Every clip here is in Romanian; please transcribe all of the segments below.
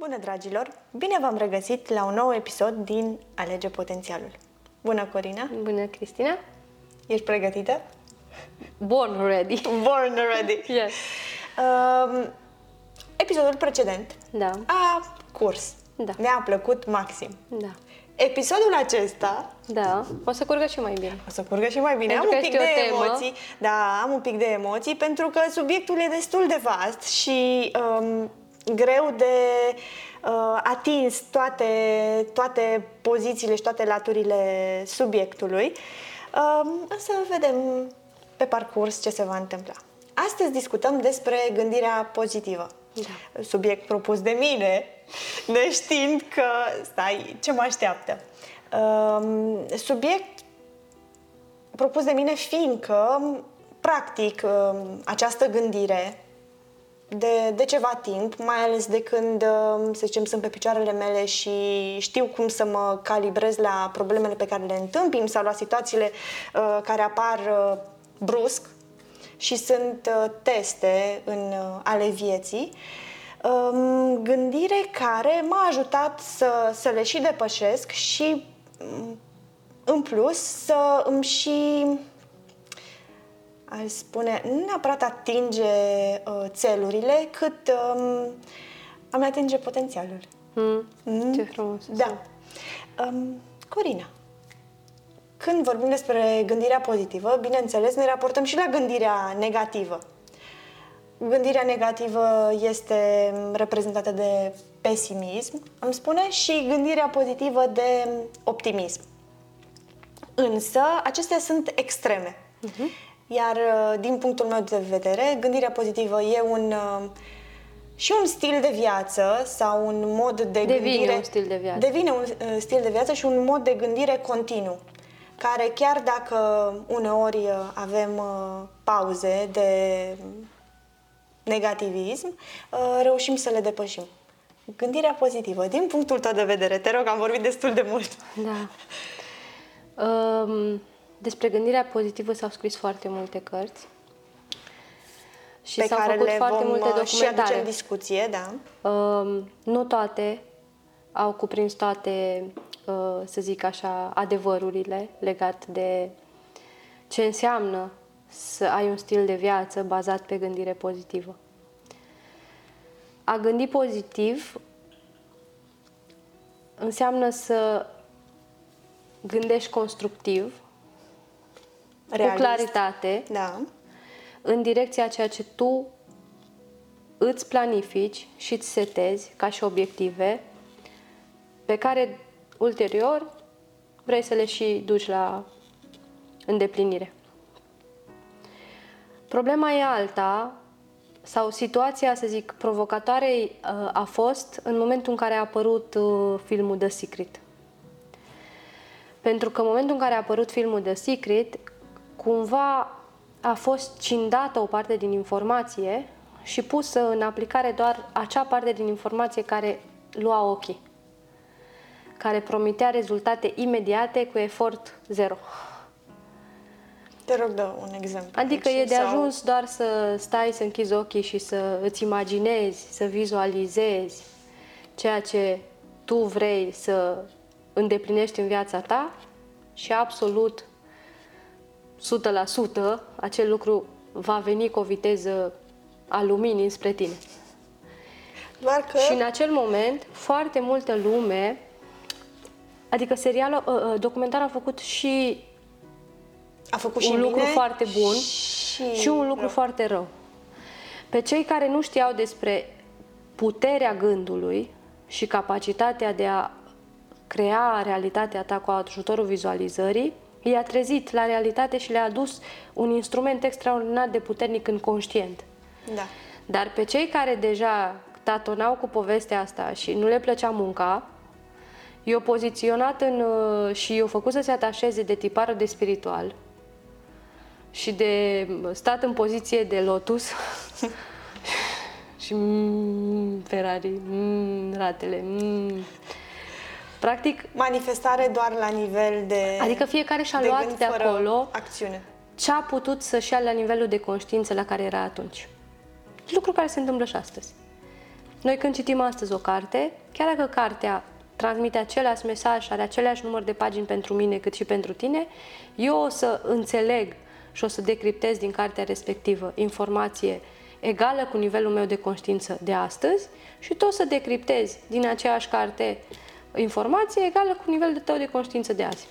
Bună, dragilor! Bine v-am regăsit la un nou episod din Alege Potențialul. Bună, Corina! Bună, Cristina! Ești pregătită? Born ready! Born ready! Yes. Um, episodul precedent Da. a curs. Da. Ne-a plăcut maxim. Da. Episodul acesta Da. O să curgă și mai bine. o să curgă și mai bine. Pentru am că un pic este de o temă. emoții. Da, am un pic de emoții pentru că subiectul e destul de vast și um, greu de uh, atins toate, toate pozițiile și toate laturile subiectului. Um, însă vedem pe parcurs ce se va întâmpla. Astăzi discutăm despre gândirea pozitivă. Da. Subiect propus de mine, neștiind că, stai, ce mă așteaptă. Um, subiect propus de mine fiindcă, practic, um, această gândire de, de ceva timp, mai ales de când, um, să zicem, sunt pe picioarele mele și știu cum să mă calibrez la problemele pe care le întâmpin sau la situațiile uh, care apar uh, brusc și sunt uh, teste în, uh, ale vieții, um, gândire care m-a ajutat să, să le și depășesc și um, în plus să îmi și aș spune, nu neapărat atinge uh, țelurile, cât um, am atinge potențialul. Mm. Mm. Ce frumos. Da. Um, Corina, când vorbim despre gândirea pozitivă, bineînțeles, ne raportăm și la gândirea negativă. Gândirea negativă este reprezentată de pesimism, îmi spune, și gândirea pozitivă de optimism. Însă, acestea sunt extreme. Iar, uh, din punctul meu de vedere, gândirea pozitivă e un uh, și un stil de viață sau un mod de Devine gândire. un stil de viață. Devine un uh, stil de viață și un mod de gândire continuu, care chiar dacă uneori uh, avem uh, pauze de negativism, uh, reușim să le depășim. Gândirea pozitivă, din punctul tău de vedere, te rog, am vorbit destul de mult. Da. Um, despre gândirea pozitivă s-au scris foarte multe cărți. Și pe s-au care făcut le foarte vom multe uh, și aduce documentare. în discuție, da. Um, nu toate au cuprins toate, uh, să zic așa, adevărurile legat de ce înseamnă să ai un stil de viață bazat pe gândire pozitivă. A gândi pozitiv înseamnă să gândești constructiv, Realist. cu claritate, Da. în direcția ceea ce tu îți planifici și îți setezi ca și obiective pe care ulterior vrei să le și duci la îndeplinire. Problema e alta sau situația, să zic, provocatoare uh, a fost în momentul în care a apărut uh, filmul The Secret. Pentru că în momentul în care a apărut filmul The Secret, cumva a fost cindată o parte din informație și pusă în aplicare doar acea parte din informație care lua ochii, care promitea rezultate imediate cu efort zero. Te rog, dă un exemplu. Adică aici e de sau- ajuns doar să stai, să închizi ochii și să îți imaginezi, să vizualizezi ceea ce tu vrei să îndeplinești în viața ta și absolut 100% acel lucru va veni cu o viteză a luminii spre tine. Doar că... Și în acel moment, foarte multă lume, adică serialul, uh, uh, documentarul a făcut și a făcut și un lucru bine foarte bun și, și un lucru rău. foarte rău. Pe cei care nu știau despre puterea gândului și capacitatea de a crea realitatea ta cu ajutorul vizualizării, i-a trezit la realitate și le-a adus un instrument extraordinar de puternic în conștient. Da. Dar pe cei care deja tatonau cu povestea asta și nu le plăcea munca, i-au poziționat în, uh, și i-au făcut să se atașeze de tiparul de spiritual și de stat în poziție de lotus și mm, Ferrari, mm, ratele, mm. Practic, Manifestare doar la nivel de adică fiecare și-a de luat gând de fără acolo acțiune. ce a putut să-și ia la nivelul de conștiință la care era atunci. Lucru care se întâmplă și astăzi. Noi când citim astăzi o carte, chiar dacă cartea transmite același mesaj și are același număr de pagini pentru mine cât și pentru tine, eu o să înțeleg și o să decriptez din cartea respectivă informație egală cu nivelul meu de conștiință de astăzi și tu o să decriptezi din aceeași carte informație egală cu nivelul tău de conștiință de azi.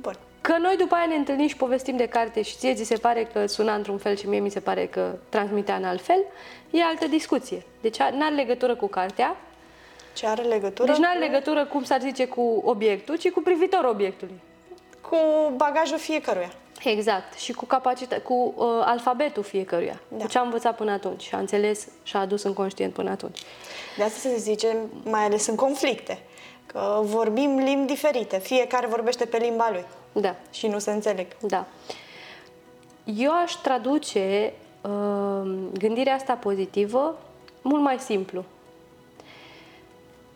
Bun. Că noi după aia ne întâlnim și povestim de carte și ție ți se pare că suna într-un fel și mie mi se pare că transmitea în alt fel, e altă discuție. Deci nu are legătură cu cartea, Ce are legătură deci nu are cu, legătură, cum s-ar zice, cu obiectul, ci cu privitorul obiectului. cu bagajul fiecăruia. Exact. Și cu capacitatea, cu uh, alfabetul fiecăruia. Da. Cu ce a învățat până atunci și a înțeles și a adus în conștient până atunci. De asta se zice, mai ales în conflicte, că vorbim limbi diferite. Fiecare vorbește pe limba lui Da. și nu se înțeleg. Da. Eu aș traduce uh, gândirea asta pozitivă mult mai simplu.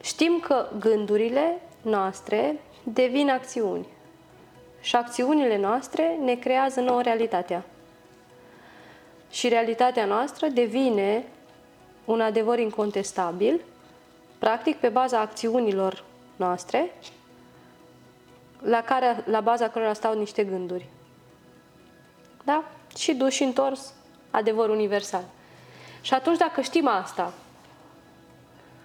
Știm că gândurile noastre devin acțiuni și acțiunile noastre ne creează nouă realitatea. Și realitatea noastră devine un adevăr incontestabil, practic pe baza acțiunilor noastre, la, care, la baza cărora stau niște gânduri. Da? Și dus și întors adevăr universal. Și atunci dacă știm asta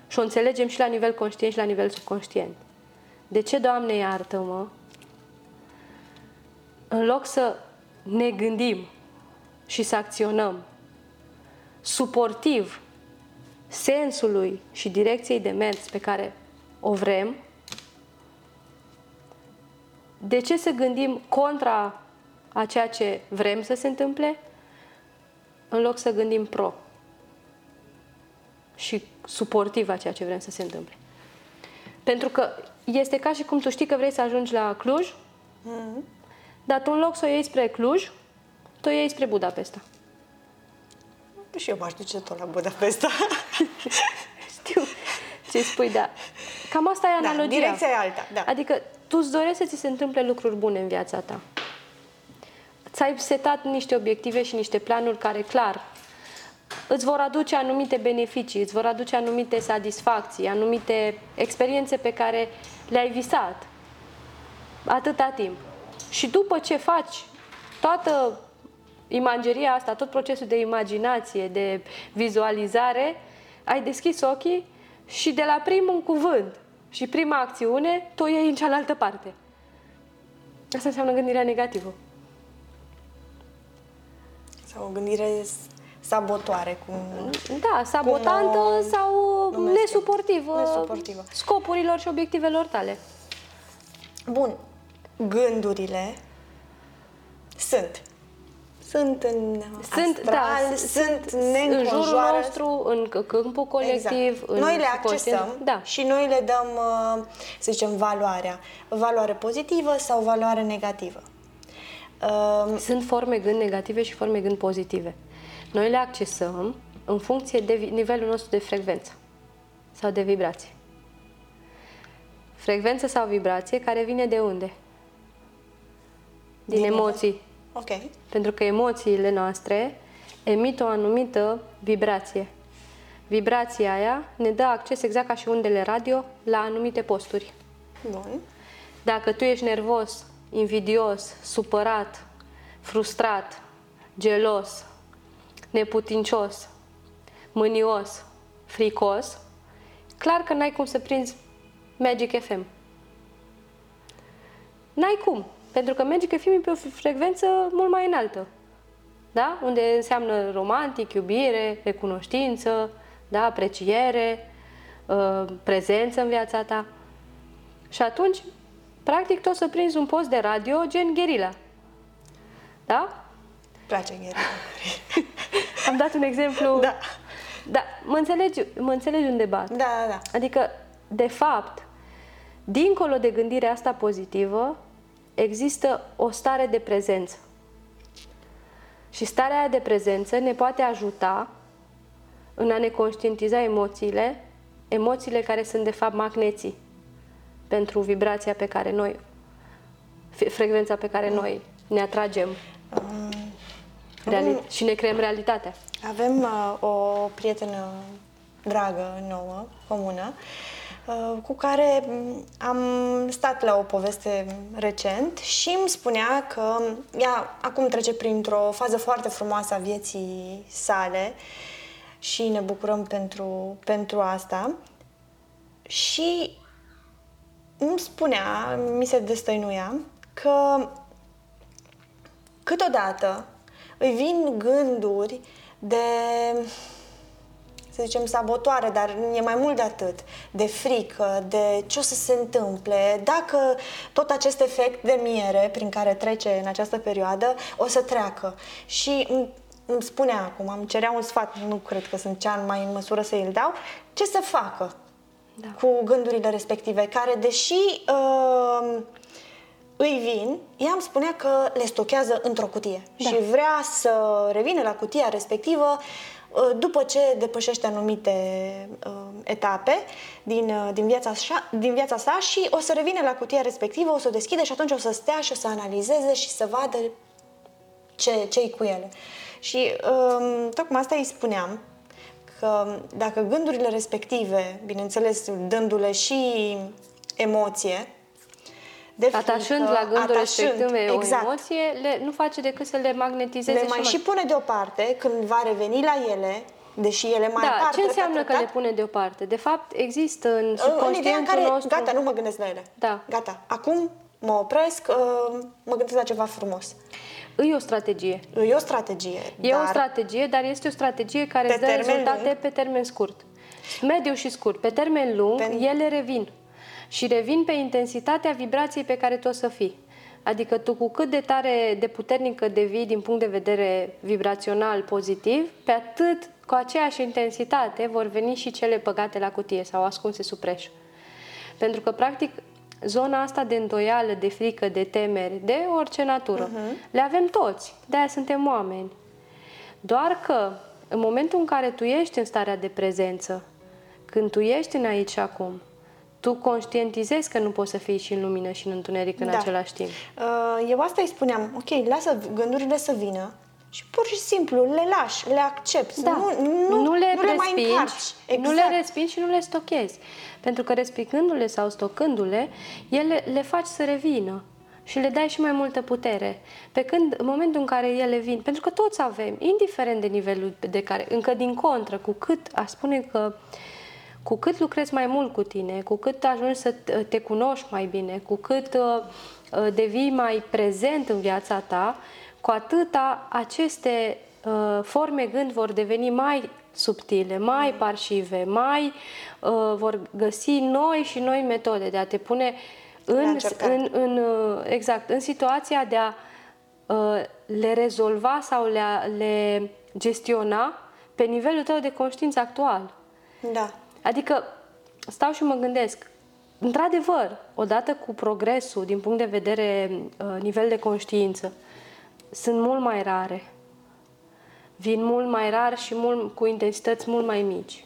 și o înțelegem și la nivel conștient și la nivel subconștient, de ce, Doamne, iartă-mă, în loc să ne gândim și să acționăm suportiv sensului și direcției de mers pe care o vrem, de ce să gândim contra a ceea ce vrem să se întâmple, în loc să gândim pro și suportiv a ceea ce vrem să se întâmple. Pentru că este ca și cum tu știi că vrei să ajungi la Cluj, dar tu în loc să o iei spre Cluj, tu o iei spre Budapesta. Și eu m-aș duce tot la Budapesta. Știu ce spui, da. Cam asta e Da, analogia. direcția e alta, da. Adică tu îți dorești să ți se întâmple lucruri bune în viața ta. Ți-ai setat niște obiective și niște planuri care, clar, îți vor aduce anumite beneficii, îți vor aduce anumite satisfacții, anumite experiențe pe care le-ai visat atâta timp. Și după ce faci toată imageria asta, tot procesul de imaginație, de vizualizare, ai deschis ochii și de la primul cuvânt și prima acțiune, tu o iei în cealaltă parte. Asta înseamnă gândirea negativă. Sau o gândire s- sabotoare, cum... Da, sabotantă Cum o sau numesc eu? nesuportivă, Nesuportivă. scopurilor și obiectivelor tale. Bun, gândurile sunt. Sunt în Sunt, astral, da, sunt, ne în jurul înconjoară. nostru, în c- câmpul colectiv, Exact. în Noi le subconștient. accesăm Da. și noi le dăm, uh, să zicem, valoarea. Valoare pozitivă sau valoare negativă. Um, Sunt forme gând negative și forme gând pozitive. Noi le accesăm în funcție de vi- nivelul nostru de frecvență sau de vibrație. Frecvență sau vibrație care vine de unde? Din Din emoții. Ok. Pentru că emoțiile noastre emit o anumită vibrație. Vibrația aia ne dă acces exact ca și undele radio la anumite posturi. Bun. Dacă tu ești nervos, invidios, supărat, frustrat, gelos, neputincios, mânios, fricos, clar că n-ai cum să prinzi Magic FM. N-ai cum, pentru că Magic FM e pe o frecvență mult mai înaltă. Da? Unde înseamnă romantic, iubire, recunoștință, da? apreciere, uh, prezență în viața ta. Și atunci, practic, tu o să prinzi un post de radio gen gherila. Da? Place Gheri. Am dat un exemplu. Da. Da, mă înțelegi, mă înțelegi unde bat. Da, da, da. Adică, de fapt, dincolo de gândirea asta pozitivă, există o stare de prezență. Și starea aia de prezență ne poate ajuta în a ne conștientiza emoțiile, emoțiile care sunt de fapt magneții pentru vibrația pe care noi, f- frecvența pe care noi ne atragem reali- și ne creăm realitatea. Avem uh, o prietenă dragă nouă, comună, uh, cu care mm, am stat la o poveste recent și îmi spunea că ea acum trece printr-o fază foarte frumoasă a vieții sale și ne bucurăm pentru, pentru asta. Și îmi spunea, mi se destăinuia, că câteodată îi vin gânduri de, să zicem, sabotoare, dar e mai mult de atât, de frică, de ce o să se întâmple, dacă tot acest efect de miere prin care trece în această perioadă o să treacă. Și îmi spunea acum, îmi cerea un sfat, nu cred că sunt cea mai în măsură să îl dau, ce să facă da. cu gândurile respective, care deși uh, îi vin, ea îmi spunea că le stochează într-o cutie da. și vrea să revină la cutia respectivă uh, după ce depășește anumite uh, etape din, uh, din, viața sa, din viața sa și o să revină la cutia respectivă, o să o deschide și atunci o să stea și o să analizeze și să vadă ce, ce cu ele. Și um, tocmai asta îi spuneam, că dacă gândurile respective, bineînțeles, dându-le și emoție, de Atașând la gândul respective exact. o emoție, le, nu face decât să le magnetizeze Le mai și, mai. și pune deoparte când va reveni la ele, deși ele mai da, apar. ce înseamnă treptat, că le pune deoparte? De fapt, există în subconștientul în care, nostru... Gata, nu mă gândesc la ele. Da. Gata. Acum mă opresc, uh, mă gândesc la ceva frumos. E o strategie. E o strategie. E dar... o strategie, dar este o strategie care îți dă rezultate lung. pe termen scurt. Mediu și scurt. Pe termen lung, pe... ele revin. Și revin pe intensitatea vibrației pe care tu o să fii. Adică tu cu cât de tare, de puternică devii din punct de vedere vibrațional pozitiv, pe atât cu aceeași intensitate vor veni și cele păgate la cutie sau ascunse sub preș. Pentru că, practic, zona asta de îndoială, de frică, de temeri, de orice natură, uh-huh. le avem toți. De-aia suntem oameni. Doar că, în momentul în care tu ești în starea de prezență, când tu ești în aici și acum, tu conștientizezi că nu poți să fii și în lumină și în întuneric în da. același timp. Uh, eu asta îi spuneam, ok, lasă gândurile să vină și pur și simplu le lași, le accepti. Da. Nu, nu, nu le, nu le mai încarci. Exact. Nu le respingi și nu le stochezi. Pentru că respingându-le sau stocându-le, ele le faci să revină și le dai și mai multă putere. Pe când, în momentul în care ele vin, pentru că toți avem, indiferent de nivelul de care, încă din contră, cu cât, a spune că cu cât lucrezi mai mult cu tine, cu cât ajungi să te cunoști mai bine, cu cât uh, uh, devii mai prezent în viața ta, cu atâta aceste uh, forme gând vor deveni mai subtile, mai parșive, mai uh, vor găsi noi și noi metode de a te pune în, în, în, uh, exact, în situația de a uh, le rezolva sau le, le gestiona pe nivelul tău de conștiință actual. Da. Adică stau și mă gândesc, într-adevăr, odată cu progresul din punct de vedere uh, nivel de conștiință, sunt mult mai rare. Vin mult mai rar și mult, cu intensități mult mai mici.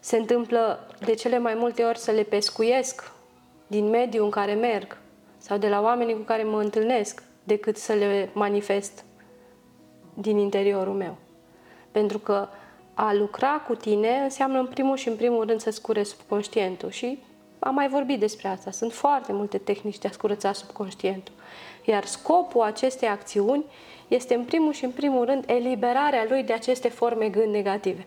Se întâmplă de cele mai multe ori să le pescuiesc din mediul în care merg sau de la oamenii cu care mă întâlnesc decât să le manifest din interiorul meu. Pentru că a lucra cu tine înseamnă în primul și în primul rând să-ți curezi subconștientul și am mai vorbit despre asta. Sunt foarte multe tehnici de a curăța subconștientul. Iar scopul acestei acțiuni este în primul și în primul rând eliberarea lui de aceste forme gând negative.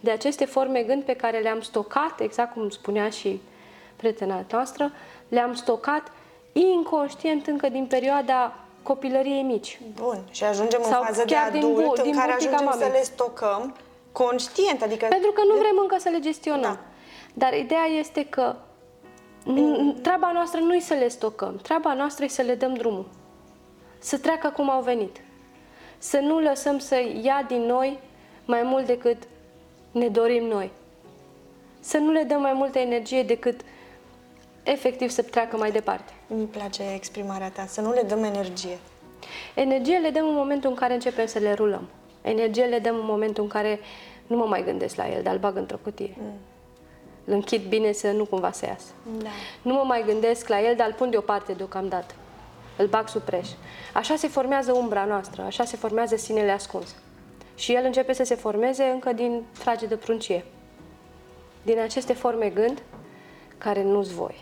De aceste forme gând pe care le-am stocat, exact cum spunea și prietena noastră, le-am stocat inconștient încă din perioada copilăriei mici. Bun. Și ajungem Sau în fază de adult din în care ajungem mamei. să le stocăm conștient. Adică Pentru că nu vrem încă să le gestionăm. Da. Dar ideea este că treaba noastră nu e să le stocăm. Treaba noastră e să le dăm drumul. Să treacă cum au venit. Să nu lăsăm să ia din noi mai mult decât ne dorim noi. Să nu le dăm mai multă energie decât efectiv să treacă mai departe. Îmi place exprimarea ta, să nu le dăm energie. Energie le dăm în momentul în care începem să le rulăm. Energie le dăm în momentul în care nu mă mai gândesc la el, dar îl bag într-o cutie. Mm. Îl închid bine să nu cumva să iasă. Da. Nu mă mai gândesc la el, dar îl pun deoparte deocamdată. Îl bag sub preș. Așa se formează umbra noastră, așa se formează sinele ascuns. Și el începe să se formeze încă din trage de pruncie. Din aceste forme gând care nu-ți voie.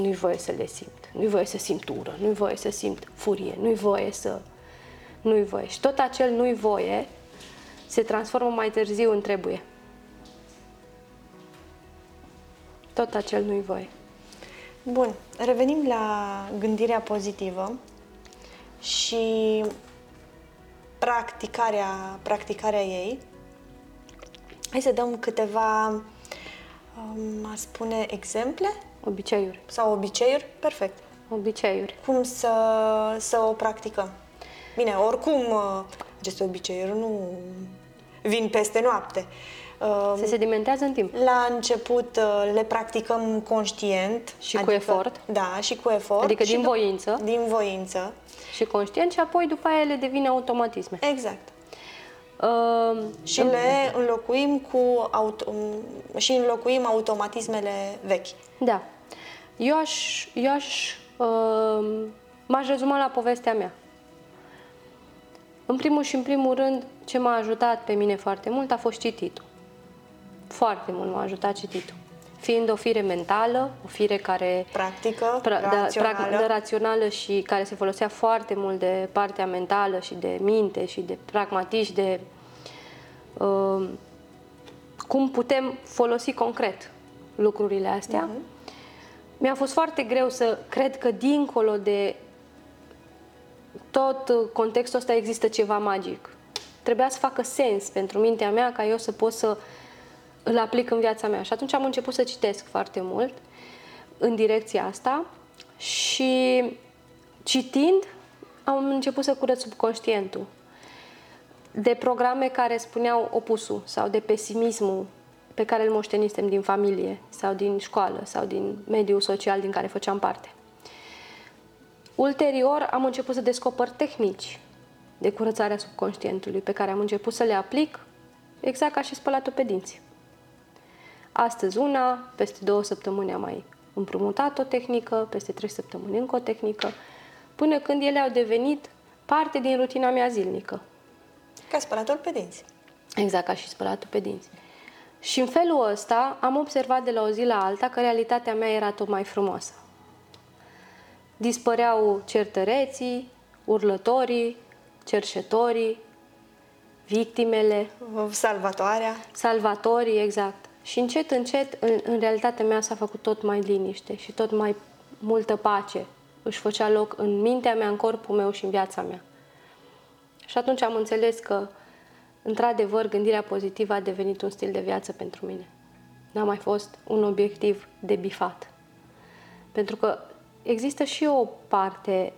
Nu-i voie să le simt. Nu-i voie să simt ură. Nu-i voie să simt furie. Nu-i voie să... Nu-i voie. Și tot acel nu-i voie se transformă mai târziu în trebuie. Tot acel nu-i voie. Bun, revenim la gândirea pozitivă și practicarea, practicarea ei. Hai să dăm câteva, um, a spune, exemple Obiceiuri. sau obiceiuri. Perfect. Obiceiuri. Cum să, să o practicăm. Bine, oricum, uh, aceste obiceiuri nu vin peste noapte. Uh, Se sedimentează în timp. La început uh, le practicăm conștient. Și cu efort. Da, și cu efort. Adică și din dup- voință. Din voință, Și conștient și apoi după aia ele devin automatisme. exact. Uh, Și le înlocuim cu auto- și înlocuim automatismele vechi. Da. Eu aș, eu aș uh, m-aș rezuma la povestea mea. În primul și în primul rând, ce m-a ajutat pe mine foarte mult a fost cititul. Foarte mult m-a ajutat cititul. Fiind o fire mentală, o fire care Practică, pra, da, rațională. pra, da, rațională și care se folosea foarte mult de partea mentală și de minte și de pragmatism, de uh, cum putem folosi concret lucrurile astea. Uh-huh. Mi-a fost foarte greu să cred că dincolo de tot uh, contextul ăsta există ceva magic. Trebuia să facă sens pentru mintea mea ca eu să pot să îl aplic în viața mea. Și atunci am început să citesc foarte mult în direcția asta și citind am început să curăț subconștientul de programe care spuneau opusul sau de pesimismul pe care îl moștenisem din familie sau din școală sau din mediul social din care făceam parte. Ulterior am început să descoper tehnici de curățare a subconștientului pe care am început să le aplic exact ca și spălatul pe dinți. Astăzi una, peste două săptămâni am mai împrumutat o tehnică, peste trei săptămâni încă o tehnică, până când ele au devenit parte din rutina mea zilnică. Ca spălatul pe dinți. Exact ca și spălatul pe dinți. Și în felul ăsta am observat de la o zi la alta că realitatea mea era tot mai frumoasă. Dispăreau certăreții, urlătorii, cerșetorii, victimele, Salvatoarea. salvatorii, exact. Și încet, încet, în, în realitatea mea s-a făcut tot mai liniște și tot mai multă pace își făcea loc în mintea mea, în corpul meu și în viața mea. Și atunci am înțeles că, într-adevăr, gândirea pozitivă a devenit un stil de viață pentru mine. N-a mai fost un obiectiv de bifat. Pentru că există și o parte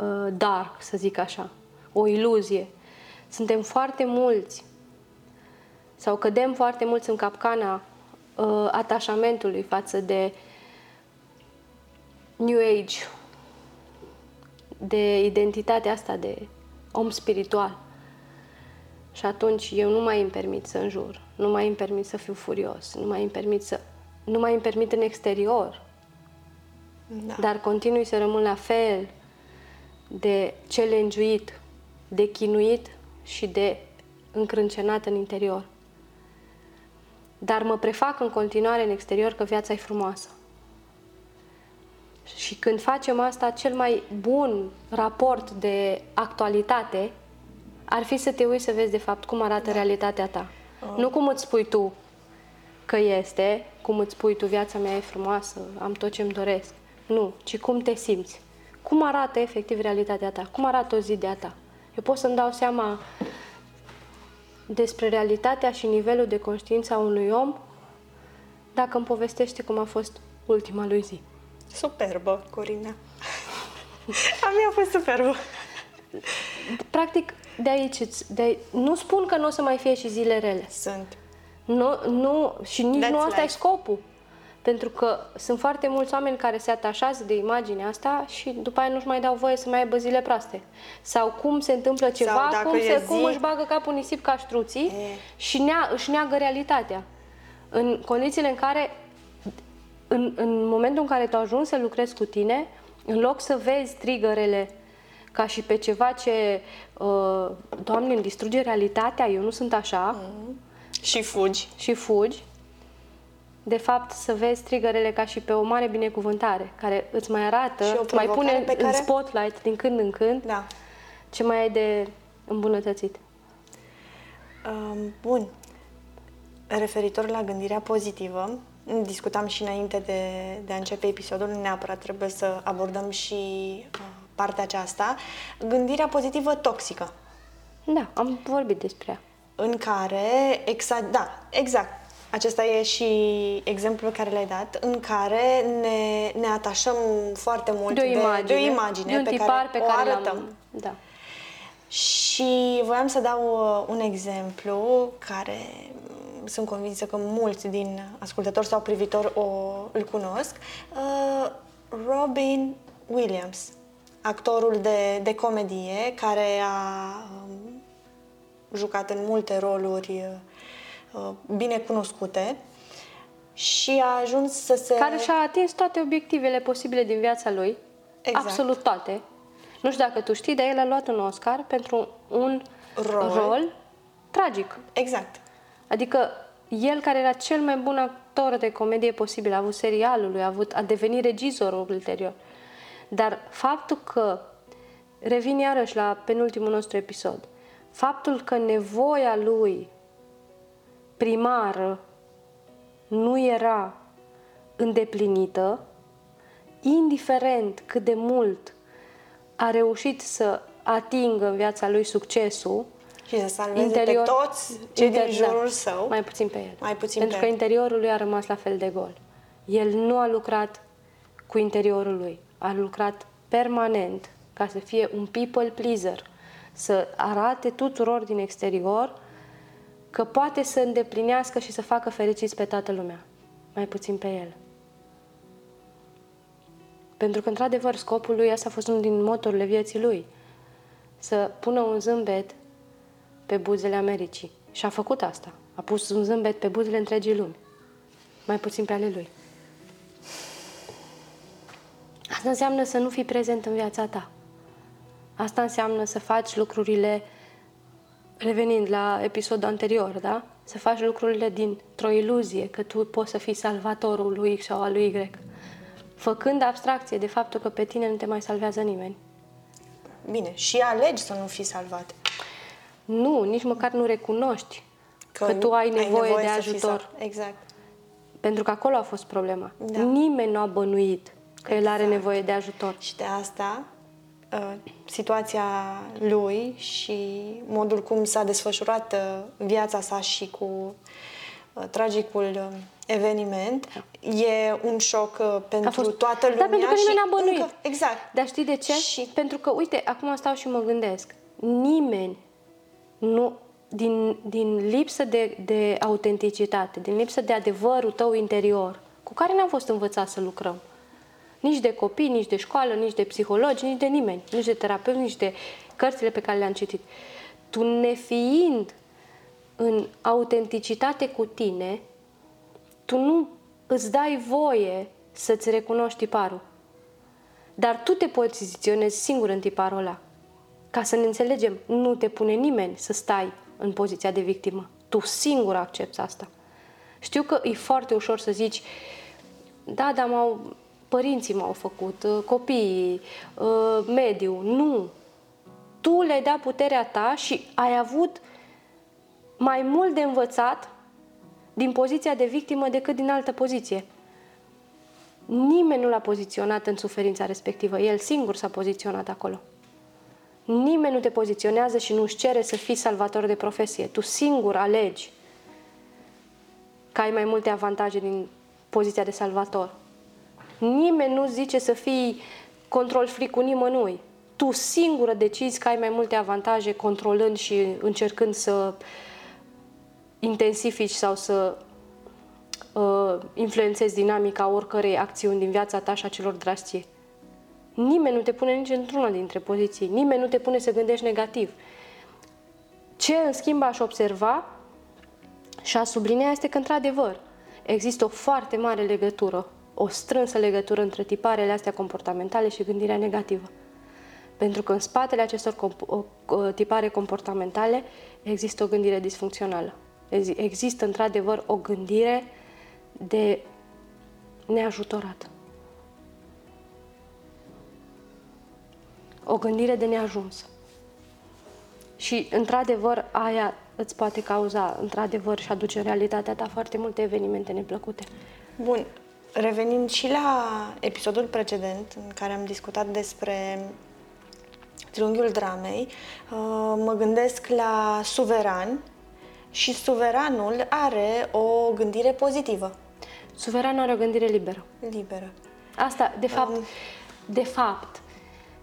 uh, dark, să zic așa, o iluzie. Suntem foarte mulți sau cădem foarte mulți în capcana uh, atașamentului față de New Age, de identitatea asta de om spiritual. Și atunci eu nu mai îmi permit să înjur, nu mai îmi permit să fiu furios, nu mai îmi permit să... Nu mai îmi permit în exterior, Da. dar continui să rămân la fel de challenge de chinuit și de încrâncenat în interior. Dar mă prefac în continuare în exterior că viața e frumoasă. Și când facem asta, cel mai bun raport de actualitate ar fi să te uiți să vezi de fapt cum arată realitatea ta. Nu cum îți spui tu că este, cum îți spui tu viața mea e frumoasă, am tot ce-mi doresc. Nu, ci cum te simți. Cum arată efectiv realitatea ta? Cum arată o zi de a ta? Eu pot să-mi dau seama despre realitatea și nivelul de conștiință a unui om dacă îmi povestește cum a fost ultima lui zi. Superbă, Corina. A mea a fost superbă. Practic, de aici, îți- de, nu spun că nu o să mai fie și zile rele. Sunt. Nu, nu, și nici That's nu asta e life. scopul. Pentru că sunt foarte mulți oameni care se atașează de imaginea asta și după aia nu-și mai dau voie să mai aibă zile proaste. Sau cum se întâmplă ceva, dacă cum, e se, zi- cum își bagă capul în nisip ca ștruții E. și nea, își neagă realitatea. În condițiile în care, în, în momentul în care tu ajungi să lucrezi cu tine, în loc să vezi triggerele ca și pe ceva ce, uh, Doamne, îmi distruge realitatea, eu nu sunt așa, Și fugi. și fugi, de fapt să vezi triggerele ca și pe o mare binecuvântare, care îți mai arată, Și o îți mai pune provocare pe în care- spotlight din când în când Da. ce mai ai de îmbunătățit. Um, bun. Referitor la gândirea pozitivă, discutam și înainte de, de a începe episodul, neapărat trebuie să abordăm și uh, partea aceasta. Gândirea pozitivă toxică, Da, am vorbit despre ea. în care, exact, da, exact, acesta e și exemplul care l-ai dat, în care ne, ne atașăm foarte mult De o imagine, de, de o imagine de un pe tipar care, pe o care arătăm. l-am... Da. Și voiam să dau uh, un exemplu care mm, sunt convinsă că mulți din ascultători sau privitori o, îl cunosc. Uh, Robin Williams, actorul de, de comedie care a um, jucat în multe roluri uh, bine cunoscute și a ajuns să se... Care și-a atins toate obiectivele posibile din viața lui. Exact. Absolut toate. Nu știu dacă tu știi, dar el a luat un Oscar pentru un Rol. rol tragic. Exact. Adică el care era cel mai bun actor de comedie posibil, a avut serialul lui, a, avut, a devenit regizorul ulterior. Dar faptul că, revin iarăși la penultimul nostru episod, faptul că nevoia lui primară nu era îndeplinită, indiferent cât de mult a reușit să atingă în viața lui succesul, Și să salveze pe toți cei din inter- jurul da, său. Mai puțin pe el. Mai puțin Pentru pe că el. interiorul lui a rămas la fel de gol. El nu a lucrat cu interiorul lui. A lucrat permanent ca să fie un people pleaser. Să arate tuturor din exterior că poate să îndeplinească și să facă fericiți pe toată lumea. Mai puțin pe el. Pentru că, într-adevăr, scopul lui, asta a fost unul din motorile vieții lui. Să pună un zâmbet pe buzele Americii. Și a făcut asta. A pus un zâmbet pe buzele întregii lumi. Mai puțin pe ale lui. Asta înseamnă să nu fii prezent în viața ta. Asta înseamnă să faci lucrurile, revenind la episodul anterior, da? Să faci lucrurile dintr-o iluzie că tu poți să fii salvatorul lui X sau al lui Y. Făcând abstracție de faptul că pe tine nu te mai salvează nimeni. Bine, și alegi să nu fii salvat. Nu, nici măcar nu recunoști că, că tu ai nevoie, de să fii ajutor. sal- Exact. Pentru că acolo a fost problema. Da. Nimeni nu a bănuit că el are Exact. nevoie de ajutor. Și de asta, uh, situația lui și modul cum s-a desfășurat uh, viața sa și cu uh, tragicul uh, eveniment e un șoc uh, pentru fost- toată lumea. Da, pentru că și nimeni n-a bănuit. Încă, exact. Dar știi de ce? Și- Pentru că, uite, acum stau și mă gândesc. Nimeni nu, din, din lipsă de, de autenticitate, din lipsă de adevărul tău interior, cu care n-am fost învățat să lucrăm. Nici de copii, nici de școală, nici de psihologi, nici de nimeni, nici de terapeut, nici de cărțile pe care le-am citit. Tu nefiind în autenticitate cu tine, tu nu îți dai voie să-ți recunoști tiparul. Dar tu te poziționezi singur în tiparul ăla. Ca să ne înțelegem, nu te pune nimeni să stai în poziția de victimă. Tu singur accepti asta. Știu că e foarte ușor să zici, da, dar m-au, părinții m-au făcut, uh, copiii, uh, mediul. Nu. Tu le-ai dat puterea ta și ai avut mai mult de învățat din poziția de victimă decât din altă poziție. Nimeni nu l-a poziționat în suferința respectivă, el singur s-a poziționat acolo. Nimeni nu te poziționează și nu-și cere să fii salvator de profesie. Tu singur alegi că ai mai multe avantaje din poziția de salvator. Nimeni nu zice să fii control fric cu nimănui. Tu singură decizi că ai mai multe avantaje controlând și încercând să intensifici sau să uh, influențezi dinamica oricărei acțiuni din viața ta și a celor dragi ție. Nimeni nu te pune nici într-una dintre poziții. Nimeni nu te pune să gândești negativ. Ce, în schimb, aș observa și aș sublinea este că, într-adevăr, există o foarte mare legătură, o strânsă legătură între tiparele astea comportamentale și gândirea negativă. Pentru că în spatele acestor comp- o- o- tipare comportamentale există o gândire disfuncțională. Ex- Există într-adevăr o gândire de neajutorat. O gândire de neajuns. Și, într-adevăr, aia îți poate cauza, într-adevăr, și aduce în realitatea ta foarte multe evenimente neplăcute. Bun, revenind și la episodul precedent în care am discutat despre triunghiul dramei, uh, mă gândesc la suveran și suveranul are o gândire pozitivă, Suveranul are o gândire liberă. liberă. Asta, de fapt, de fapt,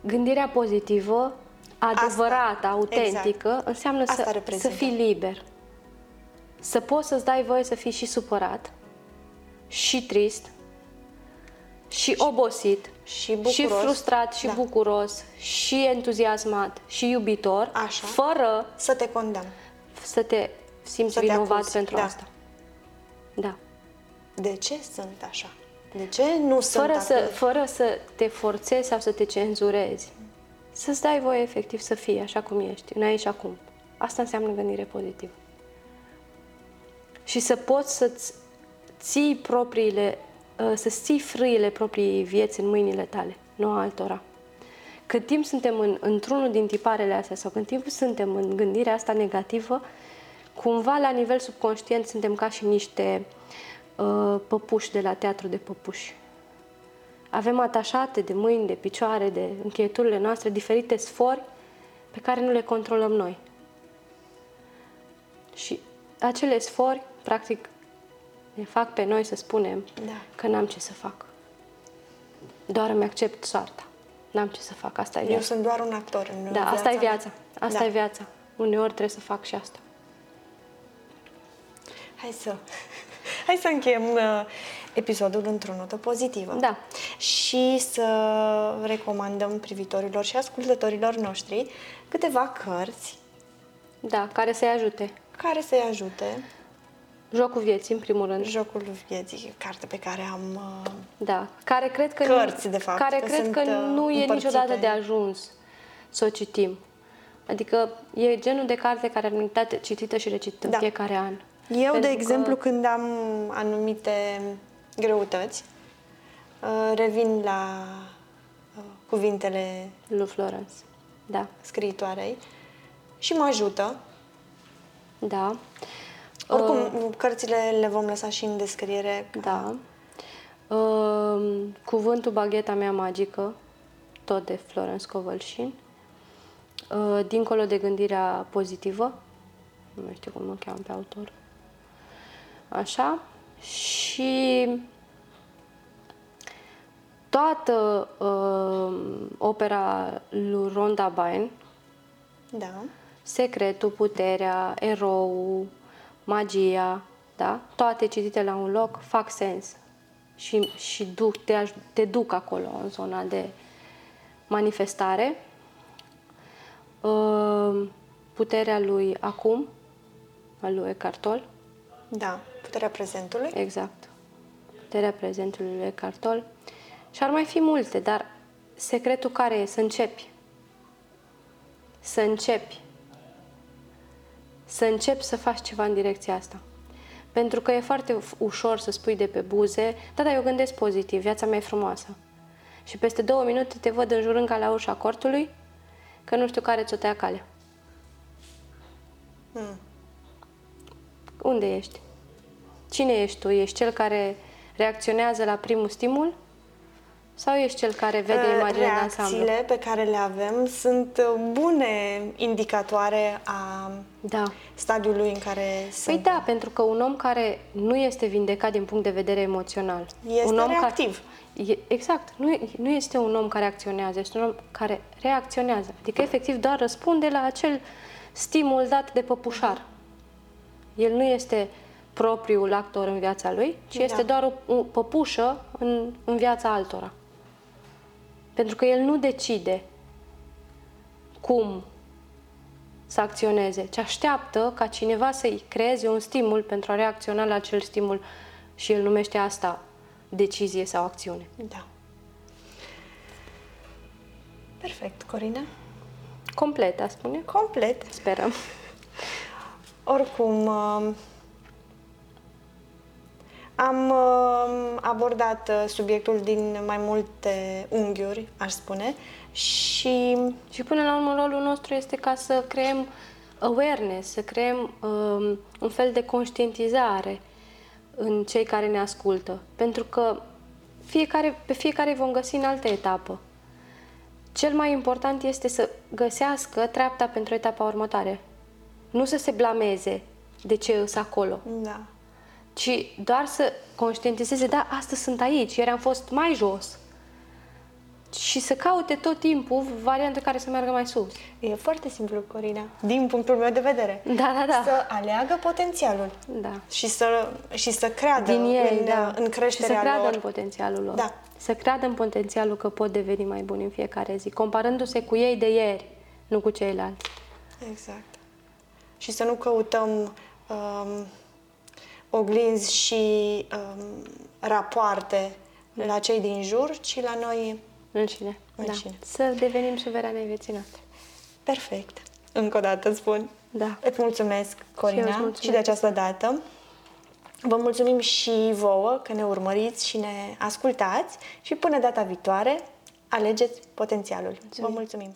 gândirea pozitivă, adevărată, Asta, autentică, exact. înseamnă Asta să, să reprezintă. fii liber. Să poți să-ți dai voie să fii și supărat, și trist, și obosit, și bucuros. și frustrat, și Da. bucuros, și entuziasmat, și iubitor, Așa. fără Să te condamn. să te simți Să te vinovat acuzi, pentru da. asta. Da. De ce sunt așa? De ce nu sunt fără să, atât? fără să te forțezi sau să te cenzurezi. Să-ți dai voie efectiv să fii așa cum ești, în aici și acum. Asta înseamnă gândire pozitivă. Și să poți să-ți ții propriile, uh, să ții frâile proprii vieți în mâinile tale, nu a altora. Cât timp suntem în, într-unul din tiparele astea sau cât timp suntem în gândirea asta negativă, cumva la nivel subconștient suntem ca și niște uh, păpuși de la teatru de păpuși. Avem atașate de mâini, de picioare, de încheieturile noastre diferite sfori pe care nu le controlăm noi. Și acele sfori, practic, ne fac pe noi să spunem Da. că n-am ce să fac. Doar îmi accept soarta. N-am ce să fac, asta e Eu viața. sunt doar un actor în Da, asta e mea. viața. Asta da. e viața. Uneori trebuie să fac și asta. Hai să, hai să încheiem uh, episodul într-o notă pozitivă. Da. Și să recomandăm privitorilor și ascultătorilor noștri câteva cărți Da, care să-i ajute. care să-i ajute. Jocul vieții, în primul rând. Jocul vieții, carte pe care am... Uh, Da, care cred că Cărți, nu, de fapt, care că cred sunt, că uh, nu e împărțite. niciodată de ajuns să o citim. Adică e genul de carte care ar merita citită și recitită în Da. fiecare an. Eu, Pentru de că- exemplu, când am anumite greutăți, uh, revin la uh, cuvintele Lui Florence. Da, scriitoarei și mă ajută. da. Oricum, Uh. cărțile le vom lăsa și în descriere. Da. Uh, cuvântul bagheta mea magică, tot de Florence Covălșin. Uh, dincolo de gândirea pozitivă, nu mai știu cum mă cheamă pe autor. Așa. Și toată uh, opera lui Rhonda Byrne, Da. Secretul, puterea, erou, magia, da? Toate citite la un loc fac sens și, și duc, te, aj- te duc acolo, în zona de manifestare. Uh, Puterea lui acum, al lui Eckhart Tolle, Da. Puterea prezentului. exact. Puterea prezentului lui Eckhart Tolle. Și ar mai fi multe, dar secretul care e? Să începi. Să începi. Să începi să faci ceva în direcția asta. Pentru că e foarte uf- ușor să spui de pe buze, da, da, eu gândesc pozitiv, viața mea e frumoasă. Și peste două minute te văd înjurând ca la ușa cortului, că nu știu care ți-o tăia calea. Hmm. Unde ești? Cine ești tu? Ești cel care reacționează la primul stimul? Sau ești cel care vede Uh, imaginea de ansamblu? Reacțiile pe care le avem sunt uh, bune indicatoare a Da. stadiului în care Păi sunt. da, pentru că un om care nu este vindecat din punct de vedere emoțional, Este un om reactiv. Care, e, exact, nu, e- nu este un om care acționează, este un om care reacționează. Adică efectiv doar răspunde la acel stimul dat de păpușar. El nu este propriul actor în viața lui, ci Da. este doar o, o păpușă în, în viața altora. Pentru că el nu decide cum să acționeze, ci așteaptă ca cineva să-i creeze un stimul pentru a reacționa la acel stimul și el numește asta decizie sau acțiune. Da. Perfect, Corina. Complet, a spune. Complet. Sperăm. Oricum, um, am um, abordat uh, subiectul din mai multe unghiuri, aș spune, și Și până la urmă rolul nostru este ca să creăm awareness, să creăm um, un fel de conștientizare în cei care ne ascultă. Pentru că fiecare, pe fiecare vom găsi în altă etapă. Cel mai important este să găsească treapta pentru etapa următoare. Nu să se blameze de ce îs acolo, da, ci doar să conștientizeze, da, astăzi sunt aici, ieri am fost mai jos. Și să caute tot timpul variante care să meargă mai sus. e foarte simplu, Corina, din punctul meu de vedere. Da, da, da. Să aleagă potențialul Da. și să, și să creadă Din ei, în, da. în creșterea și să creadă lor. în potențialul lor. Da. Să creadă în potențialul că pot deveni mai buni în fiecare zi, comparându-se cu ei de ieri, nu cu ceilalți. Exact. Și să nu căutăm um, oglinzi și um, rapoarte la cei din jur, ci la noi Înșine. Înșine. Da. Să devenim suverane în vieții noastre. perfect. Încă o dată spun. Da. Îți mulțumesc, Corina, Și eu îți mulțumesc. și de această dată. Vă mulțumim și vouă că ne urmăriți și ne ascultați și până data viitoare, alegeți potențialul. Vă mulțumim!